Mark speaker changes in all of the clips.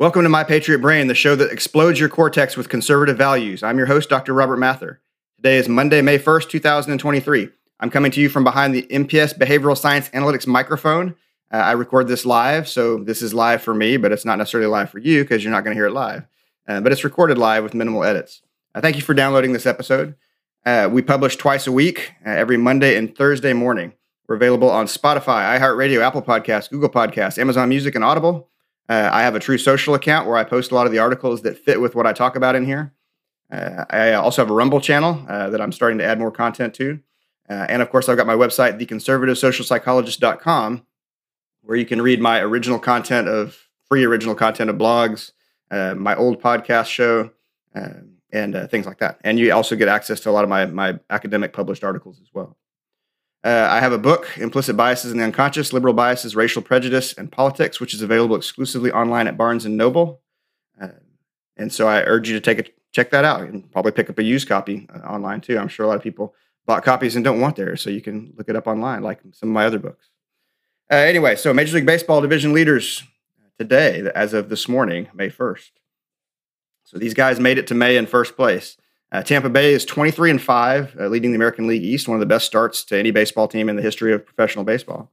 Speaker 1: Welcome to My Patriot Brain, the show that explodes your cortex with conservative values. I'm your host, Dr. Robert Mather. Today is Monday, May 1st, 2023. I'm coming to you from behind the MPS Behavioral Science Analytics microphone. Uh, I record this live, so this is live for me, but it's not necessarily live for you because you're not going to hear it live. Uh, but it's recorded live with minimal edits. Uh, thank you for downloading this episode. Uh, we publish twice a week, uh, every Monday and Thursday morning. We're available on Spotify, iHeartRadio, Apple Podcasts, Google Podcasts, Amazon Music, and Audible. Uh, I have a Truth Social account where I post a lot of the articles that fit with what I talk about in here. Uh, I also have a Rumble channel uh, that I'm starting to add more content to. Uh, and of course, I've got my website, theconservativesocialpsychologist.com, where you can read my original content of free original content of blogs, uh, my old podcast show, uh, and things like that. And you also get access to a lot of my, my academic published articles as well. Uh, I have a book, Implicit Biases in the Unconscious, Liberal Biases, Racial Prejudice, and Politics, which is available exclusively online at Barnes & Noble. Uh, and so I urge you to take a, check that out and probably pick up a used copy uh, online too. I'm sure a lot of people bought copies and don't want theirs, so you can look it up online like some of my other books. Uh, anyway, so Major League Baseball division leaders today, as of this morning, May 1st. So these guys made it to May in first place. Uh, Tampa Bay is 23 and 5, uh, leading the American League East, one of the best starts to any baseball team in the history of professional baseball.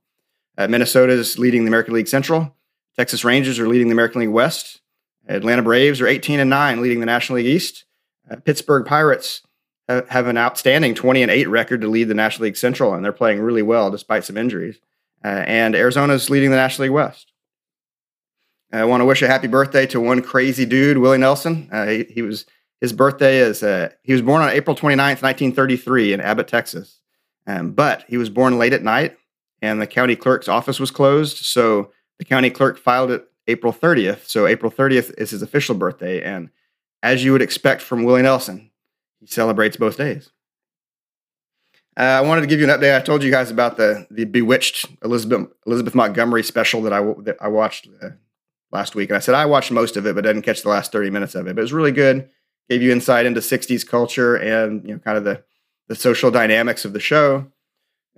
Speaker 1: Uh, Minnesota is leading the American League Central. Texas Rangers are leading the American League West. Atlanta Braves are 18 and 9, leading the National League East. Uh, Pittsburgh Pirates have, have, an outstanding 20 and 8 record to lead the National League Central, and they're playing really well despite some injuries. Uh, and Arizona is leading the National League West. I want to wish a happy birthday to one crazy dude, Willie Nelson. Uh, he, he was his birthday is uh, he was born on April 29th, 1933, in Abbott, Texas. Um, but he was born late at night, and the county clerk's office was closed. So the county clerk filed it April 30th. So April 30th is his official birthday. And as you would expect from Willie Nelson, he celebrates both days. Uh, I wanted to give you an update. I told you guys about the the Bewitched Elizabeth Elizabeth Montgomery special that I that I watched uh, last week, and I said I watched most of it, but didn't catch the last thirty minutes of it. But it was really good gave you insight into 60s culture and you know kind of the the social dynamics of the show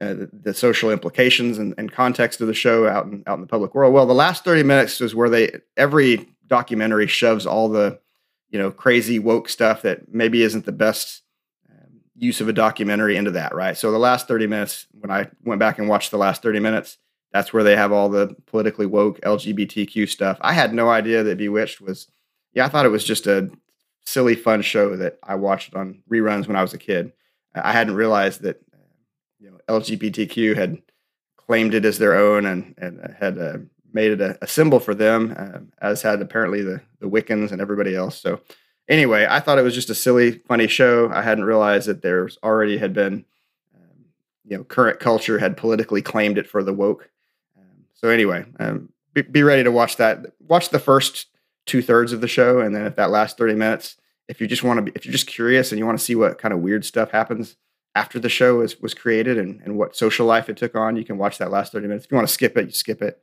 Speaker 1: uh, the, the, social implications and, and, context of the show out in out in the public world. Well the last 30 minutes is where they every documentary shoves all the you know crazy woke stuff that maybe isn't the best um, use of a documentary into that right? So the last 30 minutes when i went back and watched the last 30 minutes that's where they have all the politically woke lgbtq stuff. I had no idea that bewitched was yeah i thought it was just a silly, fun show that I watched on reruns when I was a kid. I hadn't realized that you know LGBTQ had claimed it as their own and and had uh, made it a, a, symbol for them, uh, as had apparently the the Wiccans and everybody else. So anyway, I thought it was just a silly, funny show. I hadn't realized that there's already had been um, you know current culture had politically claimed it for the woke. Um, so anyway, um, be, be ready to watch that. Watch the first two thirds of the show, and then if that last thirty minutes, if you just want to be, if you're just curious and you want to see what kind of weird stuff happens after the show was was created and and what social life it took on, you can watch that last thirty minutes. If you want to skip it, you skip it.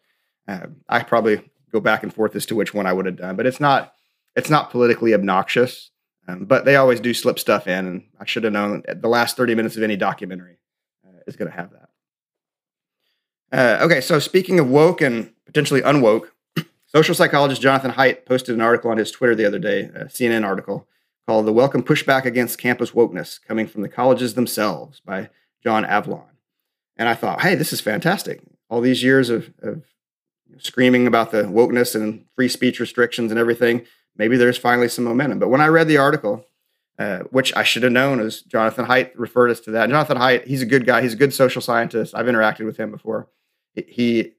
Speaker 1: Uh, I probably go back and forth as to which one I would have done, but it's not it's not politically obnoxious. Um, but they always do slip stuff in, and I should have known the last 30 minutes of any documentary uh, is going to have that. Uh, okay, so speaking of woke and potentially unwoke, Social psychologist Jonathan Haidt posted an article on his Twitter the other day, a CNN article called The Welcome Pushback Against Campus Wokeness Coming from the Colleges Themselves by John Avlon. And I thought, hey, this is fantastic. All these years of, of screaming about the wokeness and free speech restrictions and everything, maybe there's finally some momentum. But when I read the article, uh, which I should have known as Jonathan Haidt referred us to that. Jonathan Haidt, he's a good guy. He's a good social scientist. I've interacted with him before. He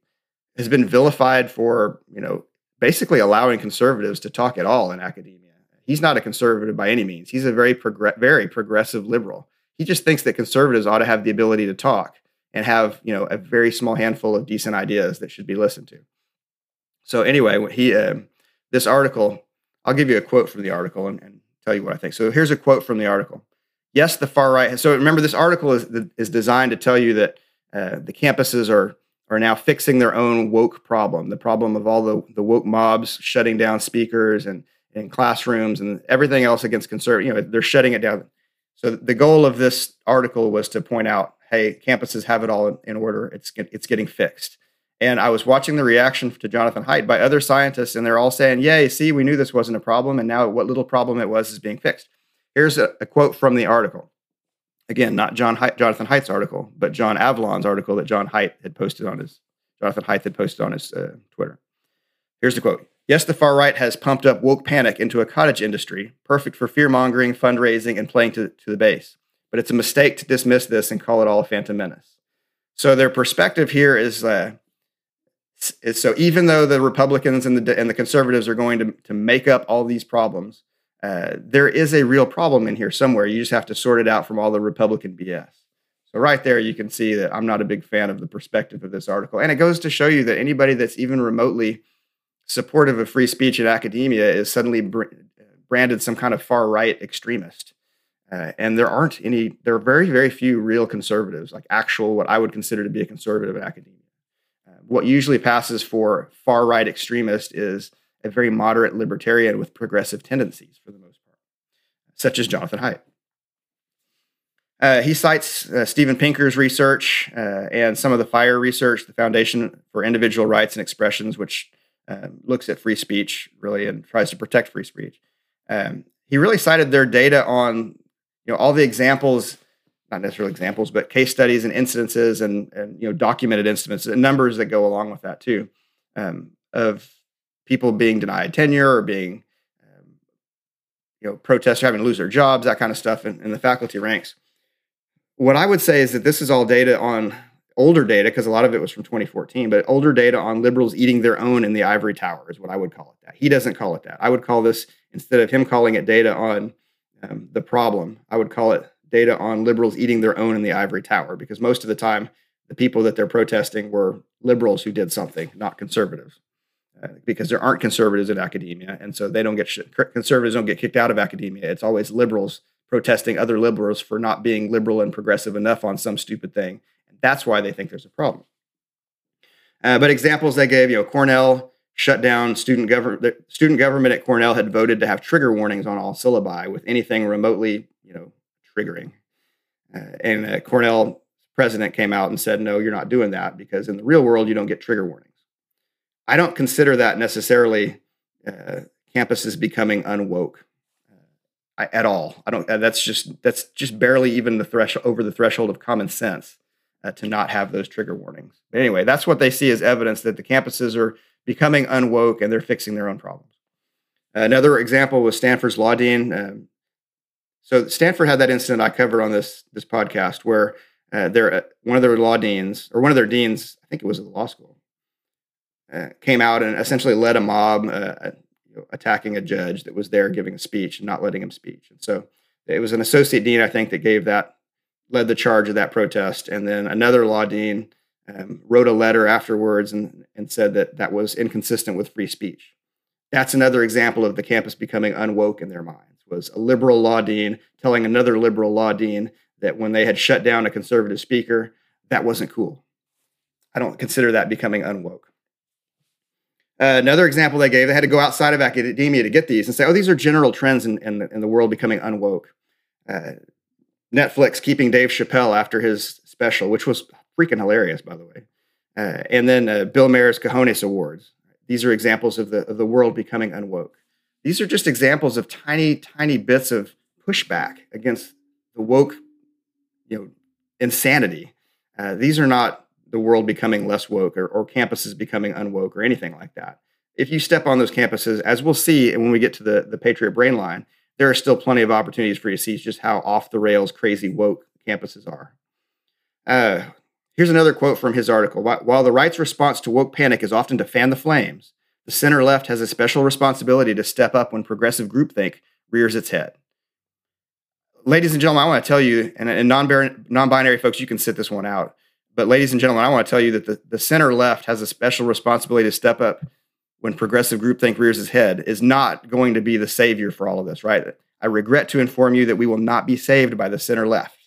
Speaker 1: has been vilified for, you know, basically allowing conservatives to talk at all in academia. He's not a conservative by any means. He's a very very progressive liberal. He just thinks that conservatives ought to have the ability to talk and have, you know, a very small handful of decent ideas that should be listened to. So anyway, he uh, this article, I'll give you a quote from the article and, and tell you what I think. So here's a quote from the article. Yes, the far right. So remember, this article is is designed to tell you that uh, the campuses are are now fixing their own woke problem, the problem of all the, the woke mobs shutting down speakers and, and classrooms and everything else against conservative. You know, they're shutting it down. So the goal of this article was to point out, hey, campuses have it all in, order. It's it's getting fixed. And I was watching the reaction to Jonathan Haidt by other scientists, and they're all saying, Yay, see, we knew this wasn't a problem. And now what little problem it was is being fixed. Here's a, a quote from the article. Again, not John Haidt, Jonathan Haidt's article, but John Avlon's article that John Haidt had posted on his Jonathan Haidt had posted on his uh, Twitter. Here's the quote. Yes, the far right has pumped up woke panic into a cottage industry, perfect for fear mongering, fundraising, and playing to, to the base. But it's a mistake to dismiss this and call it all a phantom menace. So their perspective here is, uh, so even though the Republicans and the and the conservatives are going to, to make up all these problems, uh, there is a real problem in here somewhere. You just have to sort it out from all the Republican BS. So right there, you can see that I'm not a big fan of the perspective of this article, and it goes to show you that anybody that's even remotely supportive of free speech in academia is suddenly br- branded some kind of far right extremist. Uh, and there aren't any, there are very, very few real conservatives, like actual, what I would consider to be a conservative in academia. Uh, what usually passes for far right extremist is a very moderate libertarian with progressive tendencies for the most part, such as Jonathan Haidt. Uh, he cites uh, Steven Pinker's research uh, and some of the FIRE research, the Foundation for Individual Rights and Expressions, which um, looks at free speech really and tries to protect free speech. Um, he really cited their data on you know all the examples, not necessarily examples, but case studies and incidences and and you know documented incidents and numbers that go along with that too, um, of people being denied tenure or being um, you know protesters having to lose their jobs, that kind of stuff in, in the faculty ranks. What I would say is that this is all data on older data, because a lot of it was from 2014, but older data on liberals eating their own in the ivory tower is what I would call it that. He doesn't call it that. I would call this, instead of him calling it data on um, the problem, I would call it data on liberals eating their own in the ivory tower, because most of the time, the people that they're protesting were liberals who did something, not conservatives. Because there aren't conservatives in academia, and so they don't get sh- conservatives don't get kicked out of academia. It's always liberals protesting other liberals for not being liberal and progressive enough on some stupid thing, And that's why they think there's a problem. Uh, but examples they gave, you know, Cornell shut down student government. Student government at Cornell had voted to have trigger warnings on all syllabi with anything remotely, you know, triggering. Uh, and uh, Cornell president came out and said, "No, you're not doing that because in the real world you don't get trigger warnings." I don't consider that necessarily uh, campuses becoming unwoke uh, at all. I don't. Uh, that's just that's just barely even the threshold over the threshold of common sense uh, to not have those trigger warnings. But anyway, that's what they see as evidence that the campuses are becoming unwoke and they're fixing their own problems. Another example was Stanford's law dean. Um, so Stanford had that incident I covered on this this podcast where uh, their uh, one of their law deans or one of their deans, I think it was at the law school, uh, came out and essentially led a mob uh, attacking a judge that was there giving a speech and not letting him speech. And so it was an associate dean, I think, that gave that led the charge of that protest. And then another law dean um, wrote a letter afterwards and, and said that that was inconsistent with free speech. That's another example of the campus becoming unwoke in their minds. Was a liberal law dean telling another liberal law dean that when they had shut down a conservative speaker, that wasn't cool. I don't consider that becoming unwoke. Uh, another example they gave, they had to go outside of academia to get these and say, oh, these are general trends in, in, the, in the world becoming unwoke. Uh, Netflix keeping Dave Chappelle after his special, which was freaking hilarious, by the way. Uh, and then uh, Bill Maher's Cojones Awards. These are examples of the of the world becoming unwoke. These are just examples of tiny, tiny bits of pushback against the woke, you know, insanity. Uh, these are not the world becoming less woke or, or campuses becoming unwoke or anything like that. If you step on those campuses, as we'll see, and when we get to the the Patriot Brain line, there are still plenty of opportunities for you to see just how off the rails crazy woke campuses are. Uh, here's another quote from his article. While the right's response to woke panic is often to fan the flames, the center left has a special responsibility to step up when progressive groupthink rears its head. Ladies and gentlemen, I want to tell you, and, and non binary folks, you can sit this one out. But, ladies and gentlemen, I want to tell you that the, the center left has a special responsibility to step up when progressive groupthink rears its head is not going to be the savior for all of this, right? I regret to inform you that we will not be saved by the center left.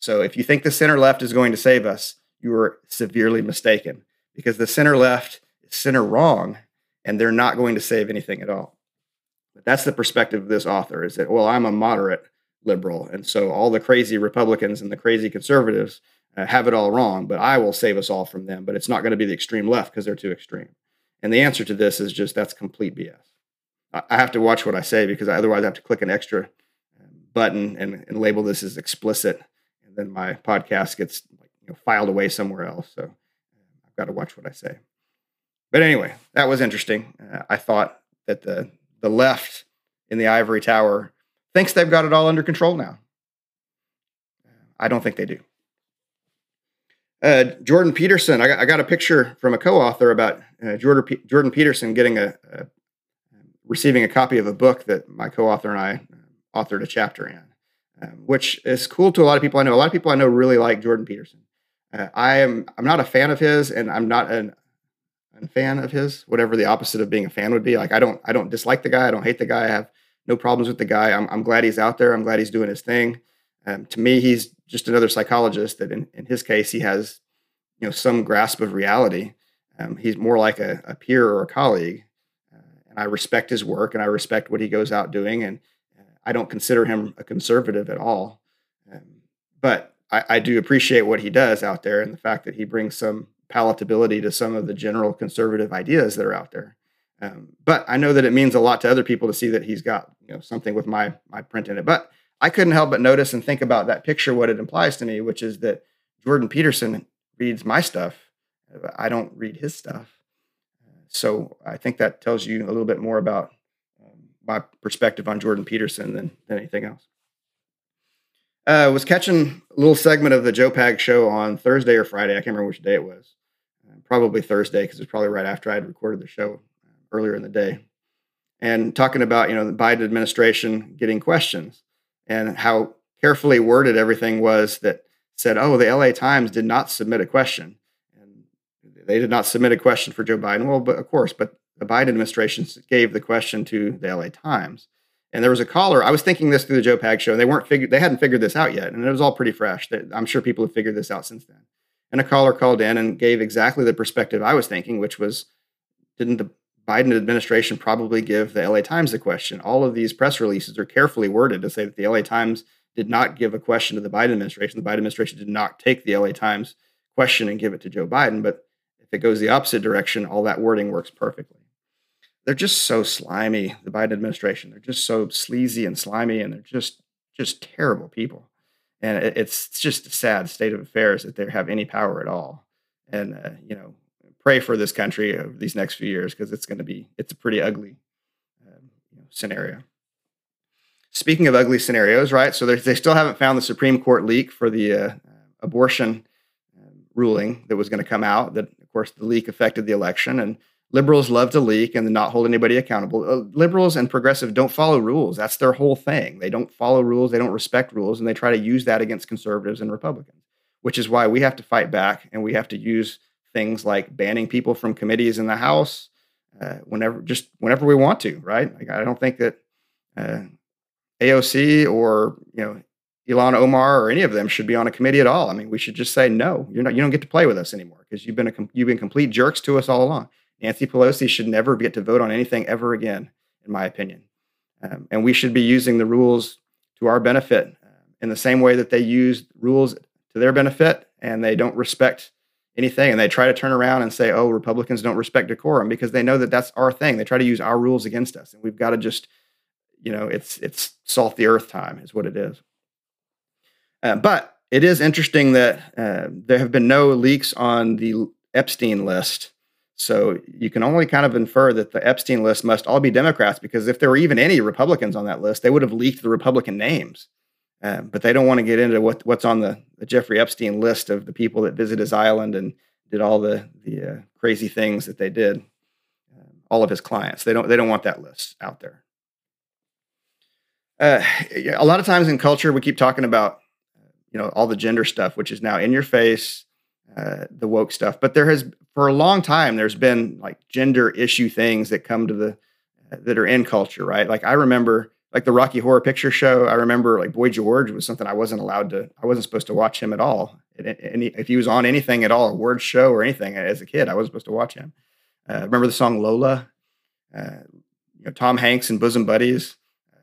Speaker 1: So if you think the center left is going to save us, you are severely mistaken because the center left is center wrong and they're not going to save anything at all. But that's the perspective of this author is that, well, I'm a moderate liberal. And so all the crazy Republicans and the crazy conservatives, uh, have it all wrong, but I will save us all from them. But it's not going to be the extreme left because they're too extreme. And the answer to this is just that's complete BS. I, have to watch what I say because I, otherwise I have to click an extra um, button and, and label this as explicit, and then my podcast gets you know, filed away somewhere else. So I've got to watch what I say. But anyway, that was interesting. Uh, I thought that the the left in the ivory tower thinks they've got it all under control now. I don't think they do. Uh, Jordan Peterson, I got, I got, a picture from a co-author about uh, Jordan, P- Jordan Peterson getting a, a, receiving a copy of a book that my co-author and I uh, authored a chapter in, um, which is cool to a lot of people I know. A lot of people I know really like Jordan Peterson. Uh, I am I'm not a fan of his, and I'm not an, a fan of his. Whatever the opposite of being a fan would be. Like I don't I don't dislike the guy. I don't hate the guy. I have no problems with the guy. I'm, I'm glad he's out there. I'm glad he's doing his thing. Um, to me, he's just another psychologist that in, in his case, he has, you know, some grasp of reality. Um, he's more like a, a, peer or a colleague. Uh, and I respect his work and I respect what he goes out doing. And uh, I don't consider him a conservative at all. Um, but I, I do appreciate what he does out there and the fact that he brings some palatability to some of the general conservative ideas that are out there. Um, but I know that it means a lot to other people to see that he's got you know something with my my print in it. But I couldn't help but notice and think about that picture, what it implies to me, which is that Jordan Peterson reads my stuff. I don't read his stuff. So I think that tells you a little bit more about um, my perspective on Jordan Peterson than, than anything else. I uh, was catching a little segment of the Joe Pag show on Thursday or Friday. I can't remember which day it was. Uh, probably Thursday because it was probably right after I had recorded the show uh, earlier in the day. And talking about, you know, the Biden administration getting questions and how carefully worded everything was that said, oh, the LA Times did not submit a question. And they did not submit a question for Joe Biden. Well, but of course, but the Biden administration gave the question to the LA Times. And there was a caller. I was thinking this through the Joe Pag show, and they weren't figured. They hadn't figured this out yet, and it was all pretty fresh. That I'm sure people have figured this out since then. And a caller called in and gave exactly the perspective I was thinking, which was, didn't the Biden administration probably give the LA Times a question. All of these press releases are carefully worded to say that the LA Times did not give a question to the Biden administration. The Biden administration did not take the LA Times question and give it to Joe Biden. But if it goes the opposite direction, all that wording works perfectly. They're just so slimy, the Biden administration. They're just so sleazy and slimy, and they're just just terrible people. And it's just a sad state of affairs that they have any power at all. And uh, you know, pray for this country over these next few years because it's going to be it's a pretty ugly um, scenario. Speaking of ugly scenarios, right? So they still haven't found the Supreme Court leak for the uh, abortion uh, ruling that was going to come out. That of course the leak affected the election, and liberals love to leak and not hold anybody accountable. Uh, liberals and progressive don't follow rules. That's their whole thing. They don't follow rules. They don't respect rules, and they try to use that against conservatives and Republicans. Which is why we have to fight back, and we have to use things like banning people from committees in the House uh, whenever, just whenever we want to, right? Like I don't think that uh, AOC or you know Ilhan Omar or any of them should be on a committee at all. I mean, we should just say no. You're not. You don't get to play with us anymore because you've been a you've been complete jerks to us all along. Nancy Pelosi should never get to vote on anything ever again, in my opinion. Um, and we should be using the rules to our benefit uh, in the same way that they use rules to their benefit and they don't respect anything and they try to turn around and say oh republicans don't respect decorum because they know that that's our thing. They try to use our rules against us and we've got to just you know it's it's salt the earth time is what it is. Uh, but it is interesting that uh, there have been no leaks on the epstein list so you can only kind of infer that the epstein list must all be democrats because if there were even any republicans on that list they would have leaked the republican names. Uh, but they don't want to get into what, what's on the, the, Jeffrey Epstein list of the people that visit his island and did all the the uh, crazy things that they did. Uh, all of his clients, they don't they don't want that list out there. Uh, a lot of times in culture, we keep talking about you know all the gender stuff, which is now in your face, uh, the woke stuff. But there has for a long time there's been like gender issue things that come to the that are in culture, right? Like I remember like the Rocky Horror Picture Show. I remember like Boy George was something I wasn't allowed to. I wasn't supposed to watch him at all. Any, if he was on anything at all, a word show or anything as a kid, I wasn't supposed to watch him. Uh, remember the song Lola? Uh, you know, Tom Hanks and Bosom Buddies. Uh,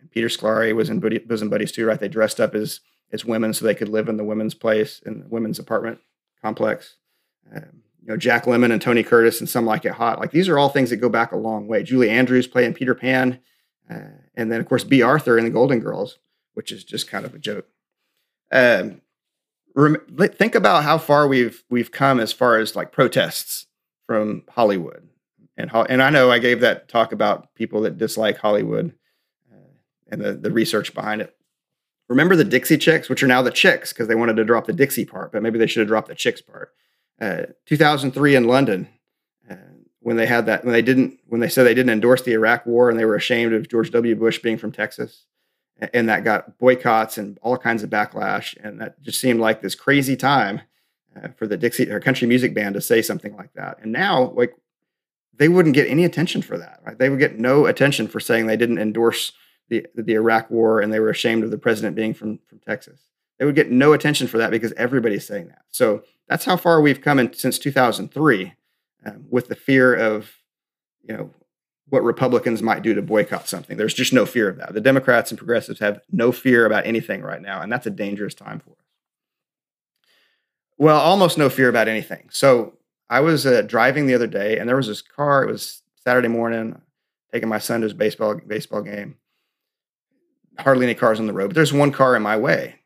Speaker 1: and Peter Scolari was in Bosom Buddies too, right? They dressed up as it's women so they could live in the women's place in the women's apartment complex. Um, you know, Jack Lemmon and Tony Curtis and Some Like It Hot. Like these are all things that go back a long way. Julie Andrews playing Peter Pan, uh, and then of course Bea Arthur in The Golden Girls, which is just kind of a joke. Um, rem- think about how far we've we've come as far as like protests from Hollywood, and ho- and I know I gave that talk about people that dislike Hollywood uh, and the the research behind it. Remember the Dixie Chicks, which are now the Chicks because they wanted to drop the Dixie part, but maybe they should have dropped the Chicks part. Uh, 2003 in London, when they had that, when they didn't, when they said they didn't endorse the Iraq War and they were ashamed of George W. Bush being from Texas, and that got boycotts and all kinds of backlash, and that just seemed like this crazy time uh, for the Dixie or country music band to say something like that. And now, like, they wouldn't get any attention for that. Right? They would get no attention for saying they didn't endorse the, the Iraq war and they were ashamed of the president being from, from Texas. They would get no attention for that because everybody's saying that. So that's how far we've come in, since 2003 um, with the fear of, you know, what Republicans might do to boycott something. There's just no fear of that. The Democrats and progressives have no fear about anything right now, and that's a dangerous time for us. Well, almost no fear about anything. So I was uh, driving the other day, and there was this car. It was Saturday morning, taking my son to his baseball baseball game, hardly any cars on the road, but there's one car in my way.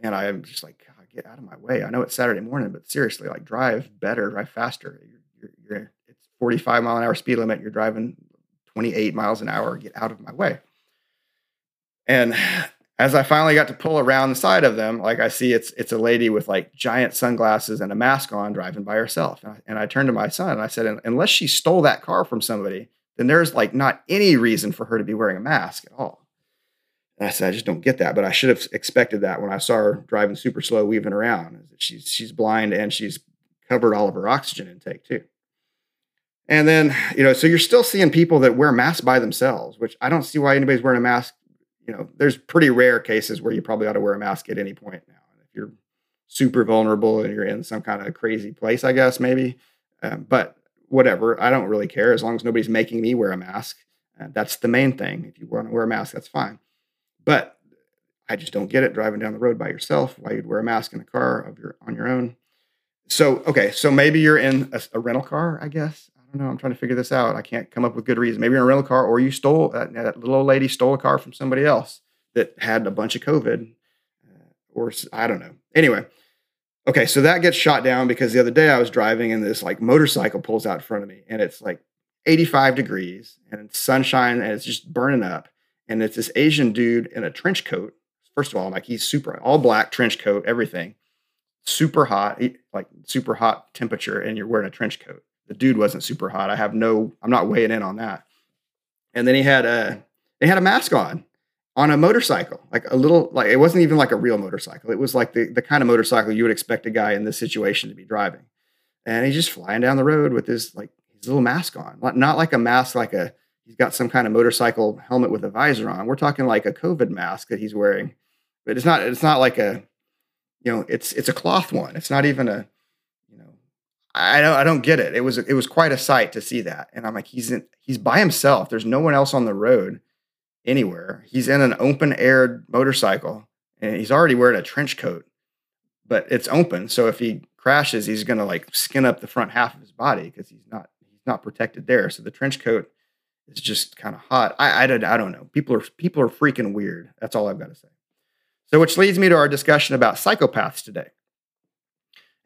Speaker 1: And I'm just like, God, get out of my way. I know it's Saturday morning, but seriously, like drive better, drive faster. You're, it's 45 mile an hour speed limit. You're driving 28 miles an hour. Get out of my way. And as I finally got to pull around the side of them, like I see it's it's a lady with like giant sunglasses and a mask on driving by herself. And I, and I turned to my son and I said, unless she stole that car from somebody, then there's like not any reason for her to be wearing a mask at all. And I said, I just don't get that. But I should have expected that when I saw her driving super slow, weaving around. She's she's blind and she's covered all of her oxygen intake too. And then, you know, so you're still seeing people that wear masks by themselves, which I don't see why anybody's wearing a mask. You know, there's pretty rare cases where you probably ought to wear a mask at any point now. If you're super vulnerable and you're in some kind of crazy place, I guess maybe. Um, but whatever, I don't really care as long as nobody's making me wear a mask. Uh, that's the main thing. If you want to wear a mask, that's fine. But I just don't get it driving down the road by yourself. Why you'd wear a mask in a car of your on your own? So okay, so maybe you're in a, a, rental car. I guess don't know. I'm trying to figure this out. I can't come up with good reason. Maybe you're in a rental car, or you stole that, that little old lady stole a car from somebody else that had a bunch of COVID, uh, or I don't know. Anyway, okay, so that gets shot down because the other day I was driving and this like motorcycle pulls out in front of me, and it's like 85 degrees and it's sunshine and it's just burning up and it's this Asian dude in a trench coat. First of all, like he's super all black trench coat, everything, super hot, like super hot temperature, and you're wearing a trench coat. The dude wasn't super hot. I have no, I'm not weighing in on that. And then he had a, he had a mask on, on a motorcycle, like a little, like it wasn't even like a real motorcycle. It was like the the kind of motorcycle you would expect a guy in this situation to be driving. And he's just flying down the road with his like his little mask on, not like a mask like a he's got some kind of motorcycle helmet with a visor on. We're talking like a COVID mask that he's wearing, but it's not. It's not like a, you know, it's it's a cloth one. It's not even a, I don't I don't get it. It was it was quite a sight to see that, and I'm like, he's in he's by himself. There's no one else on the road anywhere. He's in an open air motorcycle, and he's already wearing a trench coat, but it's open. So if he crashes, he's gonna like skin up the front half of his body because he's not he's not protected there. So the trench coat is just kind of hot. I, I, I don't know. People are people are freaking weird. That's all I've got to say. So, which leads me to our discussion about psychopaths today.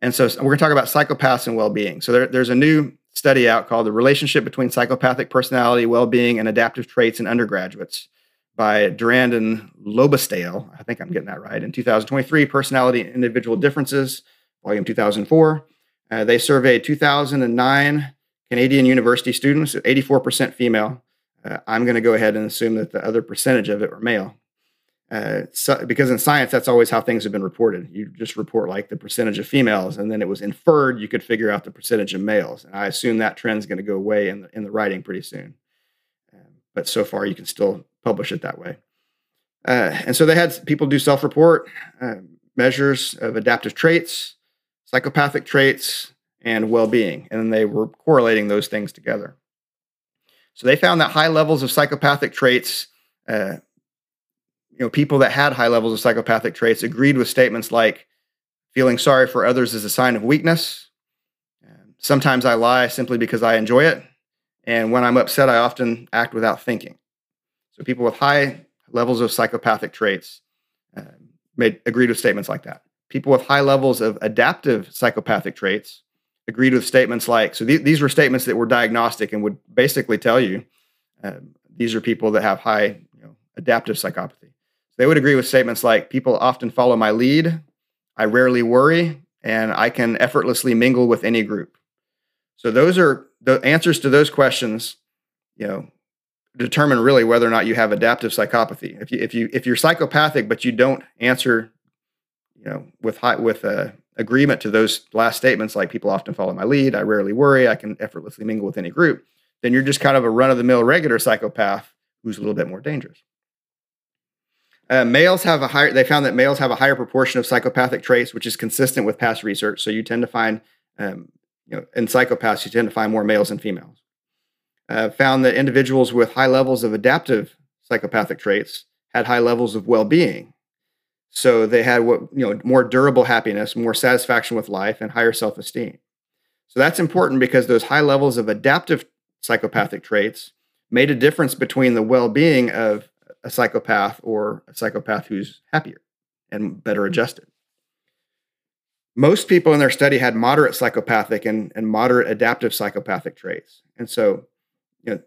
Speaker 1: And so, we're going to talk about psychopaths and well-being. So, there, there's a new study out called "The Relationship Between Psychopathic Personality, Well-being, and Adaptive Traits in Undergraduates" by Durand and Lobostale. I think I'm getting that right. In 2023, Personality and Individual Differences, Volume 2004. Uh, they surveyed 2009 Canadian university students, 84% female. Uh, I'm going to go ahead and assume that the other percentage of it were male. Uh, so, because in science, that's always how things have been reported. You just report like the percentage of females, and then it was inferred you could figure out the percentage of males. And I assume that trend's going to go away in the, in the writing pretty soon. Uh, but so far, you can still publish it that way. Uh, and so they had people do self report uh, measures of adaptive traits, psychopathic traits, and well being. And they were correlating those things together. So they found that high levels of psychopathic traits uh, you know, people that had high levels of psychopathic traits agreed with statements like feeling sorry for others is a sign of weakness. Sometimes I lie simply because I enjoy it. And when I'm upset, I often act without thinking. So people with high levels of psychopathic traits uh, made agreed with statements like that. People with high levels of adaptive psychopathic traits agreed with statements like so th- these were statements that were diagnostic and would basically tell you uh, these are people that have high you know, adaptive psychopathy. They would agree with statements like people often follow my lead, I rarely worry, and I can effortlessly mingle with any group. So those are the answers to those questions, you know, determine really whether or not you have adaptive psychopathy. If you if you if you're psychopathic but you don't answer, you know, with high with a agreement to those last statements, like people often follow my lead, I rarely worry, I can effortlessly mingle with any group, then you're just kind of a run of the mill regular psychopath who's a little bit more dangerous. Uh, males have a higher, they found that males have a higher proportion of psychopathic traits, which is consistent with past research. So you tend to find, um, you know, in psychopaths, you tend to find more males than females. Uh, found that individuals with high levels of adaptive psychopathic traits had high levels of well being. So they had what you know more durable happiness, more satisfaction with life, and higher self-esteem. So that's important because those high levels of adaptive psychopathic traits made a difference between the well-being of a psychopath or a psychopath who's happier and better adjusted. Most people in their study had moderate psychopathic and, and moderate adaptive psychopathic traits. And so, you know,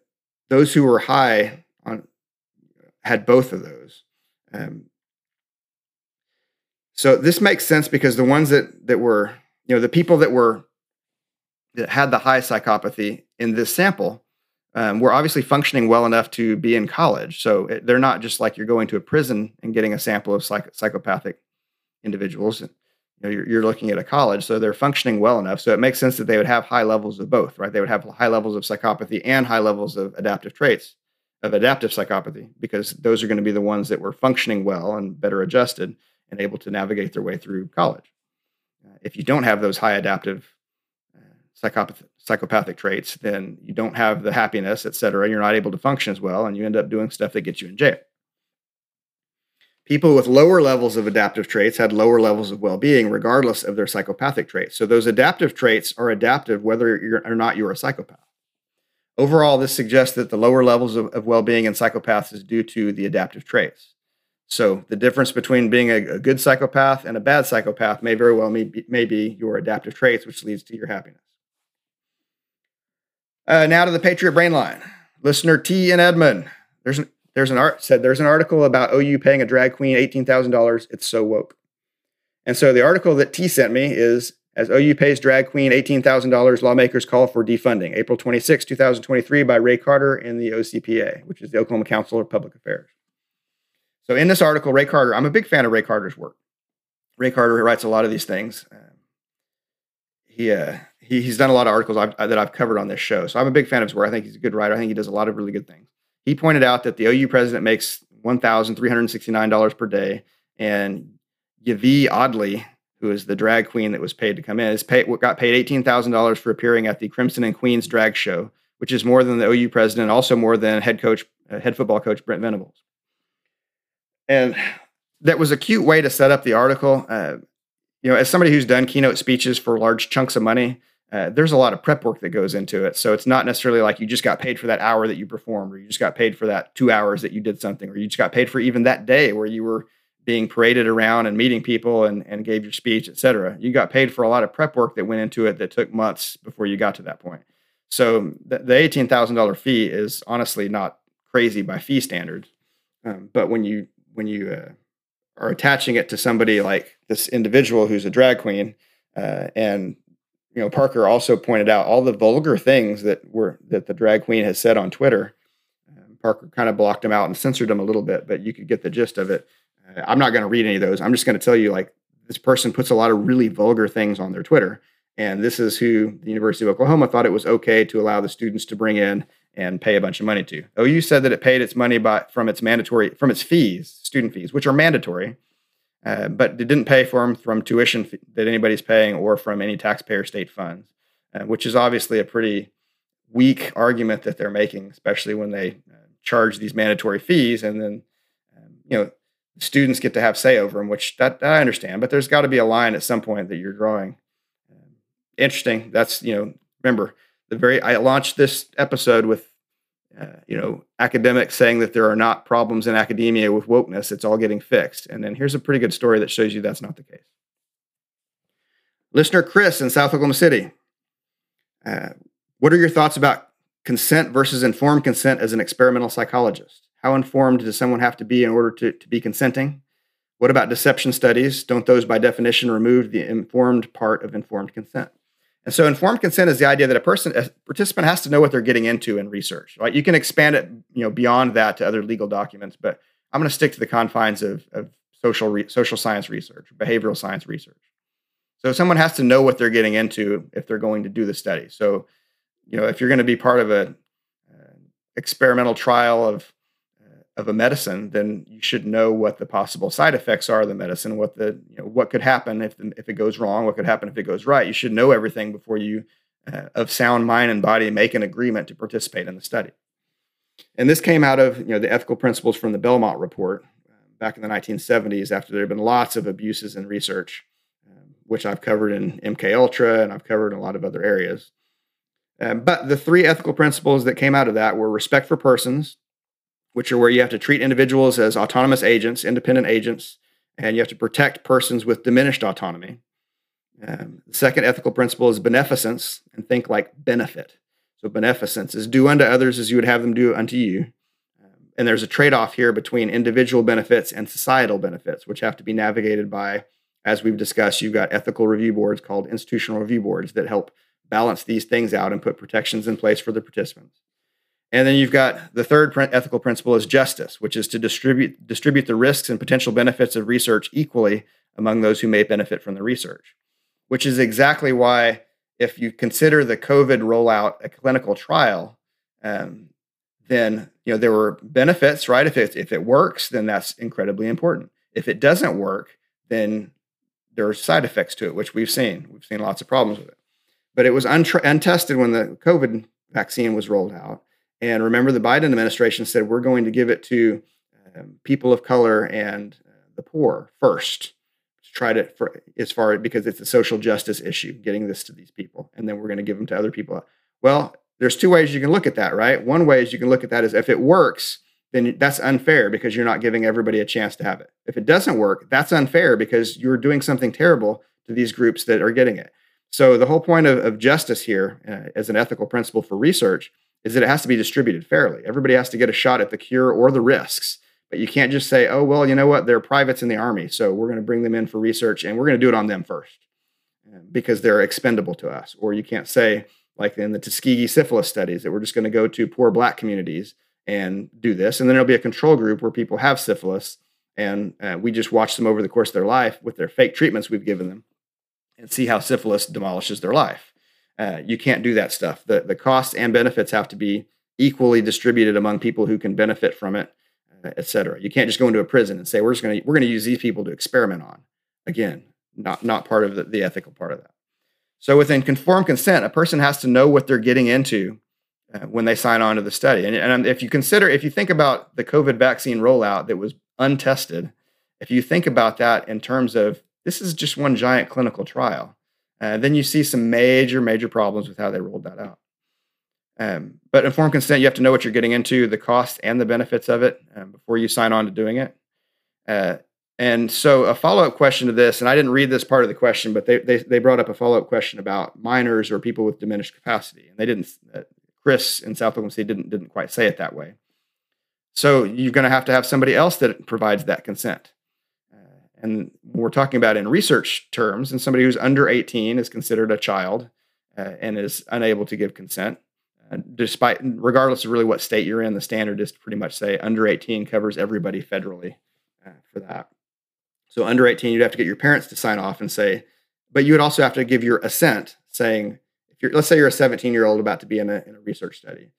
Speaker 1: those who were high on had both of those. Um, so this makes sense because the ones that that were, you know, the people that were that had the high psychopathy in this sample um, were obviously functioning well enough to be in college. So it, they're not just like you're going to a prison and getting a sample of psych- psychopathic individuals. You know, you're, you're looking at a college, so they're functioning well enough. So it makes sense that they would have high levels of both, right? They would have high levels of psychopathy and high levels of adaptive traits of adaptive psychopathy because those are going to be the ones that were functioning well and better adjusted and able to navigate their way through college. Uh, if you don't have those high adaptive uh, psychopath- psychopathic traits, then you don't have the happiness, et cetera. You're not able to function as well, and you end up doing stuff that gets you in jail. People with lower levels of adaptive traits had lower levels of well being, regardless of their psychopathic traits. So, those adaptive traits are adaptive whether or not you're a psychopath. Overall, this suggests that the lower levels of, of well being in psychopaths is due to the adaptive traits. So the difference between being a, a, good psychopath and a bad psychopath may very well be, may be your adaptive traits, which leads to your happiness. Uh, now to the Patriot Brain Line. Listener T and Edmund. There's an there's an art said there's an article about OU paying a drag queen eighteen thousand dollars. It's so woke. And so the article that T sent me is as OU pays drag queen eighteen thousand dollars, lawmakers call for defunding. April 26, 2023, by Ray Carter in the OCPA, which is the Oklahoma Council of Public Affairs. So in this article, Ray Carter, I'm a big fan of Ray Carter's work. Ray Carter writes a lot of these things. Um, he, uh, he he's done a lot of articles I've, that I've covered on this show. So I'm a big fan of his work. I think he's a good writer. I think he does a lot of really good things. He pointed out that the OU president makes $1,369 per day, and Yvie Oddly, who is the drag queen that was paid to come in, is paid, got paid $18,000 for appearing at the Crimson and Queens drag show, which is more than the OU president, also more than head coach, uh, head football coach Brent Venables. And that was a cute way to set up the article. Uh, you know, as somebody who's done keynote speeches for large chunks of money, uh, there's a lot of prep work that goes into it. So it's not necessarily like you just got paid for that hour that you performed, or you just got paid for that two hours that you did something, or you just got paid for even that day where you were being paraded around and meeting people and, and gave your speech, et cetera. You got paid for a lot of prep work that went into it that took months before you got to that point. So the, the $18,000 fee is honestly not crazy by fee standards. Um, but when you when you uh, are attaching it to somebody like this individual who's a drag queen, uh, and you know Parker also pointed out all the vulgar things that were that the drag queen has said on Twitter. Um, Parker kind of blocked them out and censored them a little bit, but you could get the gist of it. Uh, I'm not going to read any of those. I'm just going to tell you like this person puts a lot of really vulgar things on their Twitter. And this is who the University of Oklahoma thought it was okay to allow the students to bring in and pay a bunch of money to. OU said that it paid its money by, from its mandatory from its fees, student fees, which are mandatory, uh, but it didn't pay for them from tuition that anybody's paying or from any taxpayer state funds, uh, which is obviously a pretty weak argument that they're making, especially when they uh, charge these mandatory fees and then um, you know students get to have say over them, which that, that I understand. But there's got to be a line at some point that you're drawing. Um, interesting. That's you know, remember the very I launched this episode with uh, you know academics saying that there are not problems in academia with wokeness. It's all getting fixed. And then here's a pretty good story that shows you that's not the case. Listener Chris in South Oklahoma City. Uh, what are your thoughts about consent versus informed consent as an experimental psychologist? How informed does someone have to be in order to, to be consenting? What about deception studies? Don't those, by definition, remove the informed part of informed consent? And so, informed consent is the idea that a person, a participant, has to know what they're getting into in research. Right? You can expand it, you know, beyond that to other legal documents, but I'm going to stick to the confines of, of social re- social science research, behavioral science research. So, someone has to know what they're getting into if they're going to do the study. So, you know, if you're going to be part of a uh, experimental trial of of a medicine, then you should know what the possible side effects are of the medicine, what the you know what could happen if the, if it goes wrong, what could happen if it goes right. You should know everything before you, uh, of sound mind and body, make an agreement to participate in the study. And this came out of you know the ethical principles from the Belmont report uh, back in the 1970s, after there had been lots of abuses in research, um, which I've covered in MK Ultra and I've covered in a lot of other areas. Um, but the three ethical principles that came out of that were respect for persons, which are where you have to treat individuals as autonomous agents, independent agents, and you have to protect persons with diminished autonomy. Um, the second ethical principle is beneficence, and think like benefit. So, beneficence is do unto others as you would have them do unto you. Um, and there's a trade off here between individual benefits and societal benefits, which have to be navigated by, as we've discussed, you've got ethical review boards called institutional review boards that help balance these things out and put protections in place for the participants. And then you've got the third ethical principle is justice, which is to distribute distribute the risks and potential benefits of research equally among those who may benefit from the research. Which is exactly why, if you consider the COVID rollout a clinical trial, um, then you know there were benefits, right? If it if it works, then that's incredibly important. If it doesn't work, then there are side effects to it, which we've seen. We've seen lots of problems with it. But it was untested when the COVID vaccine was rolled out and remember, the Biden administration said we're going to give it to um, people of color and uh, the poor first to try to, for, as far because it's a social justice issue, getting this to these people, and then we're going to give them to other people. Well, there's two ways you can look at that, right? One way is you can look at that as if it works, then that's unfair because you're not giving everybody a chance to have it. If it doesn't work, that's unfair because you're doing something terrible to these groups that are getting it. So the whole point of, of justice here, uh, as an ethical principle for research, is that it has to be distributed fairly. Everybody has to get a shot at the cure or the risks. But you can't just say, oh, well, you know what? They're privates in the army. So we're going to bring them in for research and we're going to do it on them first because they're expendable to us. Or you can't say, like in the Tuskegee syphilis studies, that we're just going to go to poor black communities and do this. And then there'll be a control group where people have syphilis and uh, we just watch them over the course of their life with their fake treatments we've given them and see how syphilis demolishes their life. Uh, you can't do that stuff. The the costs and benefits have to be equally distributed among people who can benefit from it, uh, et cetera. You can't just go into a prison and say we're just going to we're going to use these people to experiment on. Again, not not part of the, the ethical part of that. So within conformed consent, a person has to know what they're getting into uh, when they sign on to the study. And, and if you consider, if you think about the COVID vaccine rollout that was untested, if you think about that in terms of this is just one giant clinical trial uh, then you see some major, major problems with how they rolled that out. Um, but informed consent, you have to know what you're getting into, the cost and the benefits of it um, before you sign on to doing it. Uh, and so, a follow up question to this, and I didn't read this part of the question, but they, they, they brought up a follow up question about minors or people with diminished capacity. And they didn't, uh, Chris in South Oklahoma City didn't, didn't quite say it that way. So, you're going to have to have somebody else that provides that consent. And we're talking about in research terms, and somebody who's under 18 is considered a child uh, and is unable to give consent. Uh, despite, regardless of really what state you're in, the standard is to pretty much say under 18 covers everybody federally uh, for that. So under 18, you'd have to get your parents to sign off and say, but you would also have to give your assent saying, if you're, let's say you're a 17 year old about to be in a, in a research study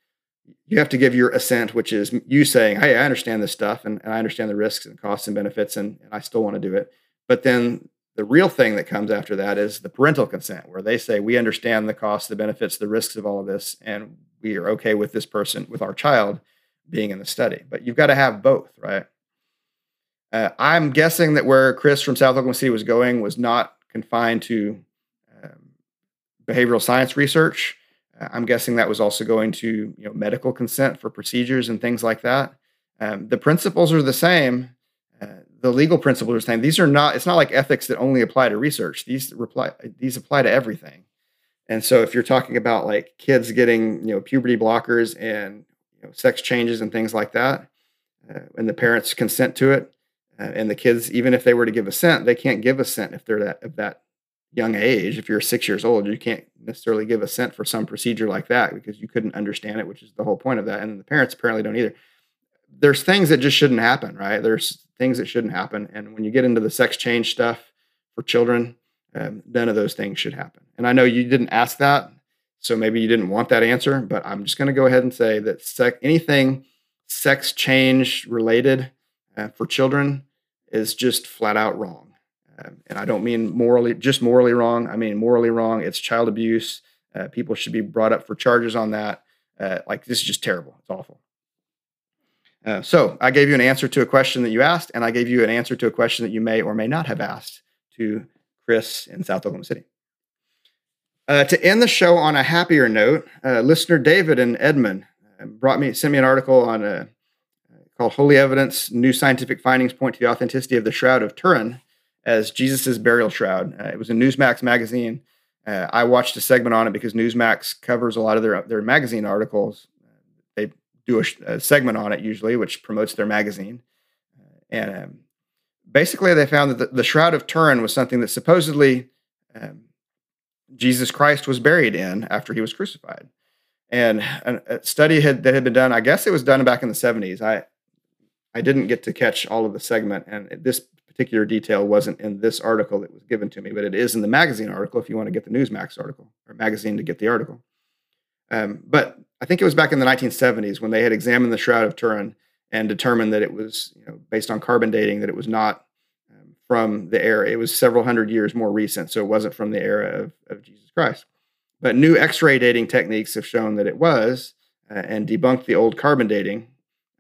Speaker 1: you have to give your assent, which is you saying, Hey, I understand this stuff and, and I understand the risks and costs and benefits, and, and I still want to do it. But then the real thing that comes after that is the parental consent, where they say, We understand the costs, the benefits, the risks of all of this, and we are okay with this person, with our child being in the study. But you've got to have both, right? Uh, I'm guessing that where Chris from South Oklahoma City was going was not confined to um, behavioral science research. I'm guessing that was also going to you know medical consent for procedures and things like that. Um, the principles are the same. Uh, the legal principles are the same. These are not. It's not like ethics that only apply to research. These reply. These apply to everything. And so, if you're talking about like kids getting you know puberty blockers and you know, sex changes and things like that, uh, and the parents consent to it, uh, and the kids, even if they were to give assent, they can't give assent if they're that of that young age. If you're six years old, you can't necessarily give assent for some procedure like that because you couldn't understand it, which is the whole point of that. And the parents apparently don't either. There's things that just shouldn't happen, right? There's things that shouldn't happen. And when you get into the sex change stuff for children, um, none of those things should happen. And I know you didn't ask that, so maybe you didn't want that answer, but I'm just going to go ahead and say that sec- anything sex change related uh, for children is just flat out wrong. Um, and I don't mean morally, just morally wrong. I mean morally wrong. It's child abuse. Uh, people should be brought up for charges on that. Uh, like this is just terrible. It's awful. Uh, so I gave you an answer to a question that you asked, and I gave you an answer to a question that you may or may not have asked to Chris in South Oklahoma City. Uh, to end the show on a happier note, uh, listener David in Edmond uh, brought me sent me an article on a called Holy Evidence New Scientific Findings Point to the Authenticity of the Shroud of Turin as Jesus' Burial Shroud. Uh, it was in Newsmax magazine. Uh, I watched a segment on it because Newsmax covers a lot of their, their magazine articles. They do a, a segment on it usually, which promotes their magazine. Uh, and um, basically, they found that the, the, Shroud of Turin was something that supposedly um, Jesus Christ was buried in after he was crucified. And a, a study had, that had been done, I guess it was done back in the 70s. I, I didn't get to catch all of the segment, and this particular detail wasn't in this article that was given to me, but it is in the magazine article if you want to get the Newsmax article or magazine to get the article. Um, but I think it was back in the 1970s when they had examined the Shroud of Turin and determined that it was, you know, based on carbon dating, that it was not um, from the era. It was several hundred years more recent, so it wasn't from the era of, of Jesus Christ. But new X-ray dating techniques have shown that it was, uh, and debunked the old carbon dating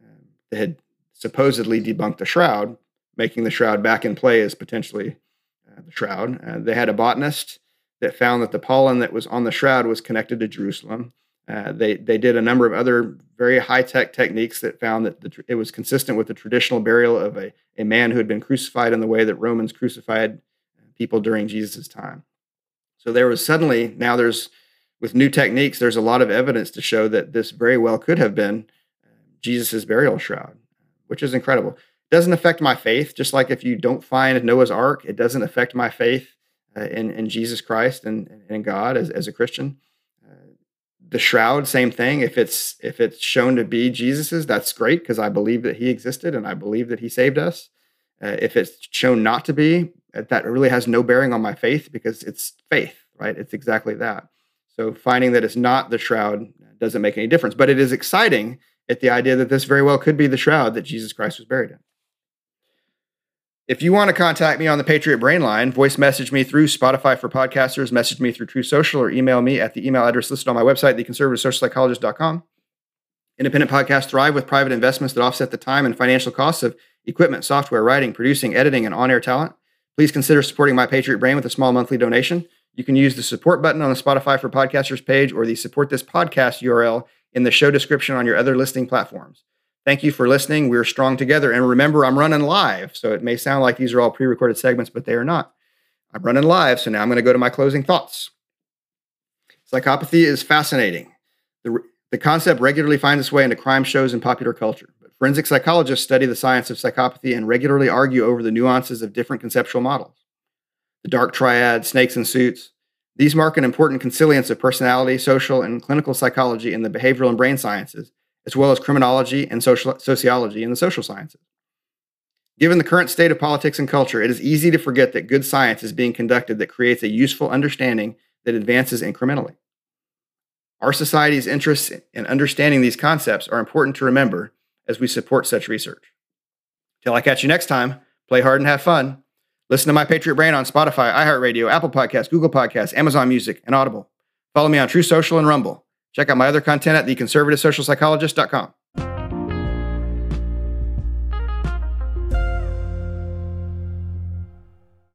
Speaker 1: uh, that had supposedly debunked the shroud, making the shroud back in play as potentially uh, the shroud. Uh, they had a botanist that found that the pollen that was on the shroud was connected to Jerusalem. Uh, they they did a number of other very high tech techniques that found that the, it was consistent with the traditional burial of a, a man who had been crucified in the way that Romans crucified people during Jesus' time. So there was suddenly now there's with new techniques there's a lot of evidence to show that this very well could have been uh, Jesus' burial shroud which is incredible. Doesn't affect my faith, just like if you don't find Noah's Ark, it doesn't affect my faith uh, in, in Jesus Christ and, and in God as, as a Christian. Uh, the shroud, same thing. If it's if it's shown to be Jesus's, that's great because I believe that He existed and I believe that He saved us. Uh, if it's shown not to be, uh, that really has no bearing on my faith because it's faith, right? It's exactly that. So finding that it's not the shroud doesn't make any difference, but it is exciting at the idea that this very well could be the shroud that Jesus Christ was buried in. If you want to contact me on the Patriot Brain line, voice message me through Spotify for podcasters, message me through Truth Social, or email me at the email address listed on my website, theconservativesocialpsychologist.com. Independent podcasts thrive with private investments that offset the time and financial costs of equipment, software, writing, producing, editing, and on air talent. Please consider supporting my Patriot Brain with a small monthly donation. You can use the support button on the Spotify for Podcasters page or the support this podcast URL in the show description on your other listing platforms. Thank you for listening. We're strong together. And remember, I'm running live. So it may sound like these are all pre recorded segments, but they are not. I'm running live. So now I'm going to go to my closing thoughts. Psychopathy is fascinating. The, the concept regularly finds its way into crime shows and popular culture. But forensic psychologists study the science of psychopathy and regularly argue over the nuances of different conceptual models. The dark triad, snakes in suits, these mark an important consilience of personality, social, and clinical psychology in the behavioral and brain sciences, as well as criminology and social, sociology in the social sciences. Given the current state of politics and culture, it is easy to forget that good science is being conducted that creates a useful understanding that advances incrementally. Our society's interests in understanding these concepts are important to remember as we support such research. Till I catch you next time, play hard and have fun. Listen to My Patriot Brain on Spotify, iHeartRadio, Apple Podcasts, Google Podcasts, Amazon Music, and Audible. Follow me on Truth Social and Rumble. Check out my other content at theconservativesocialpsychologist.com.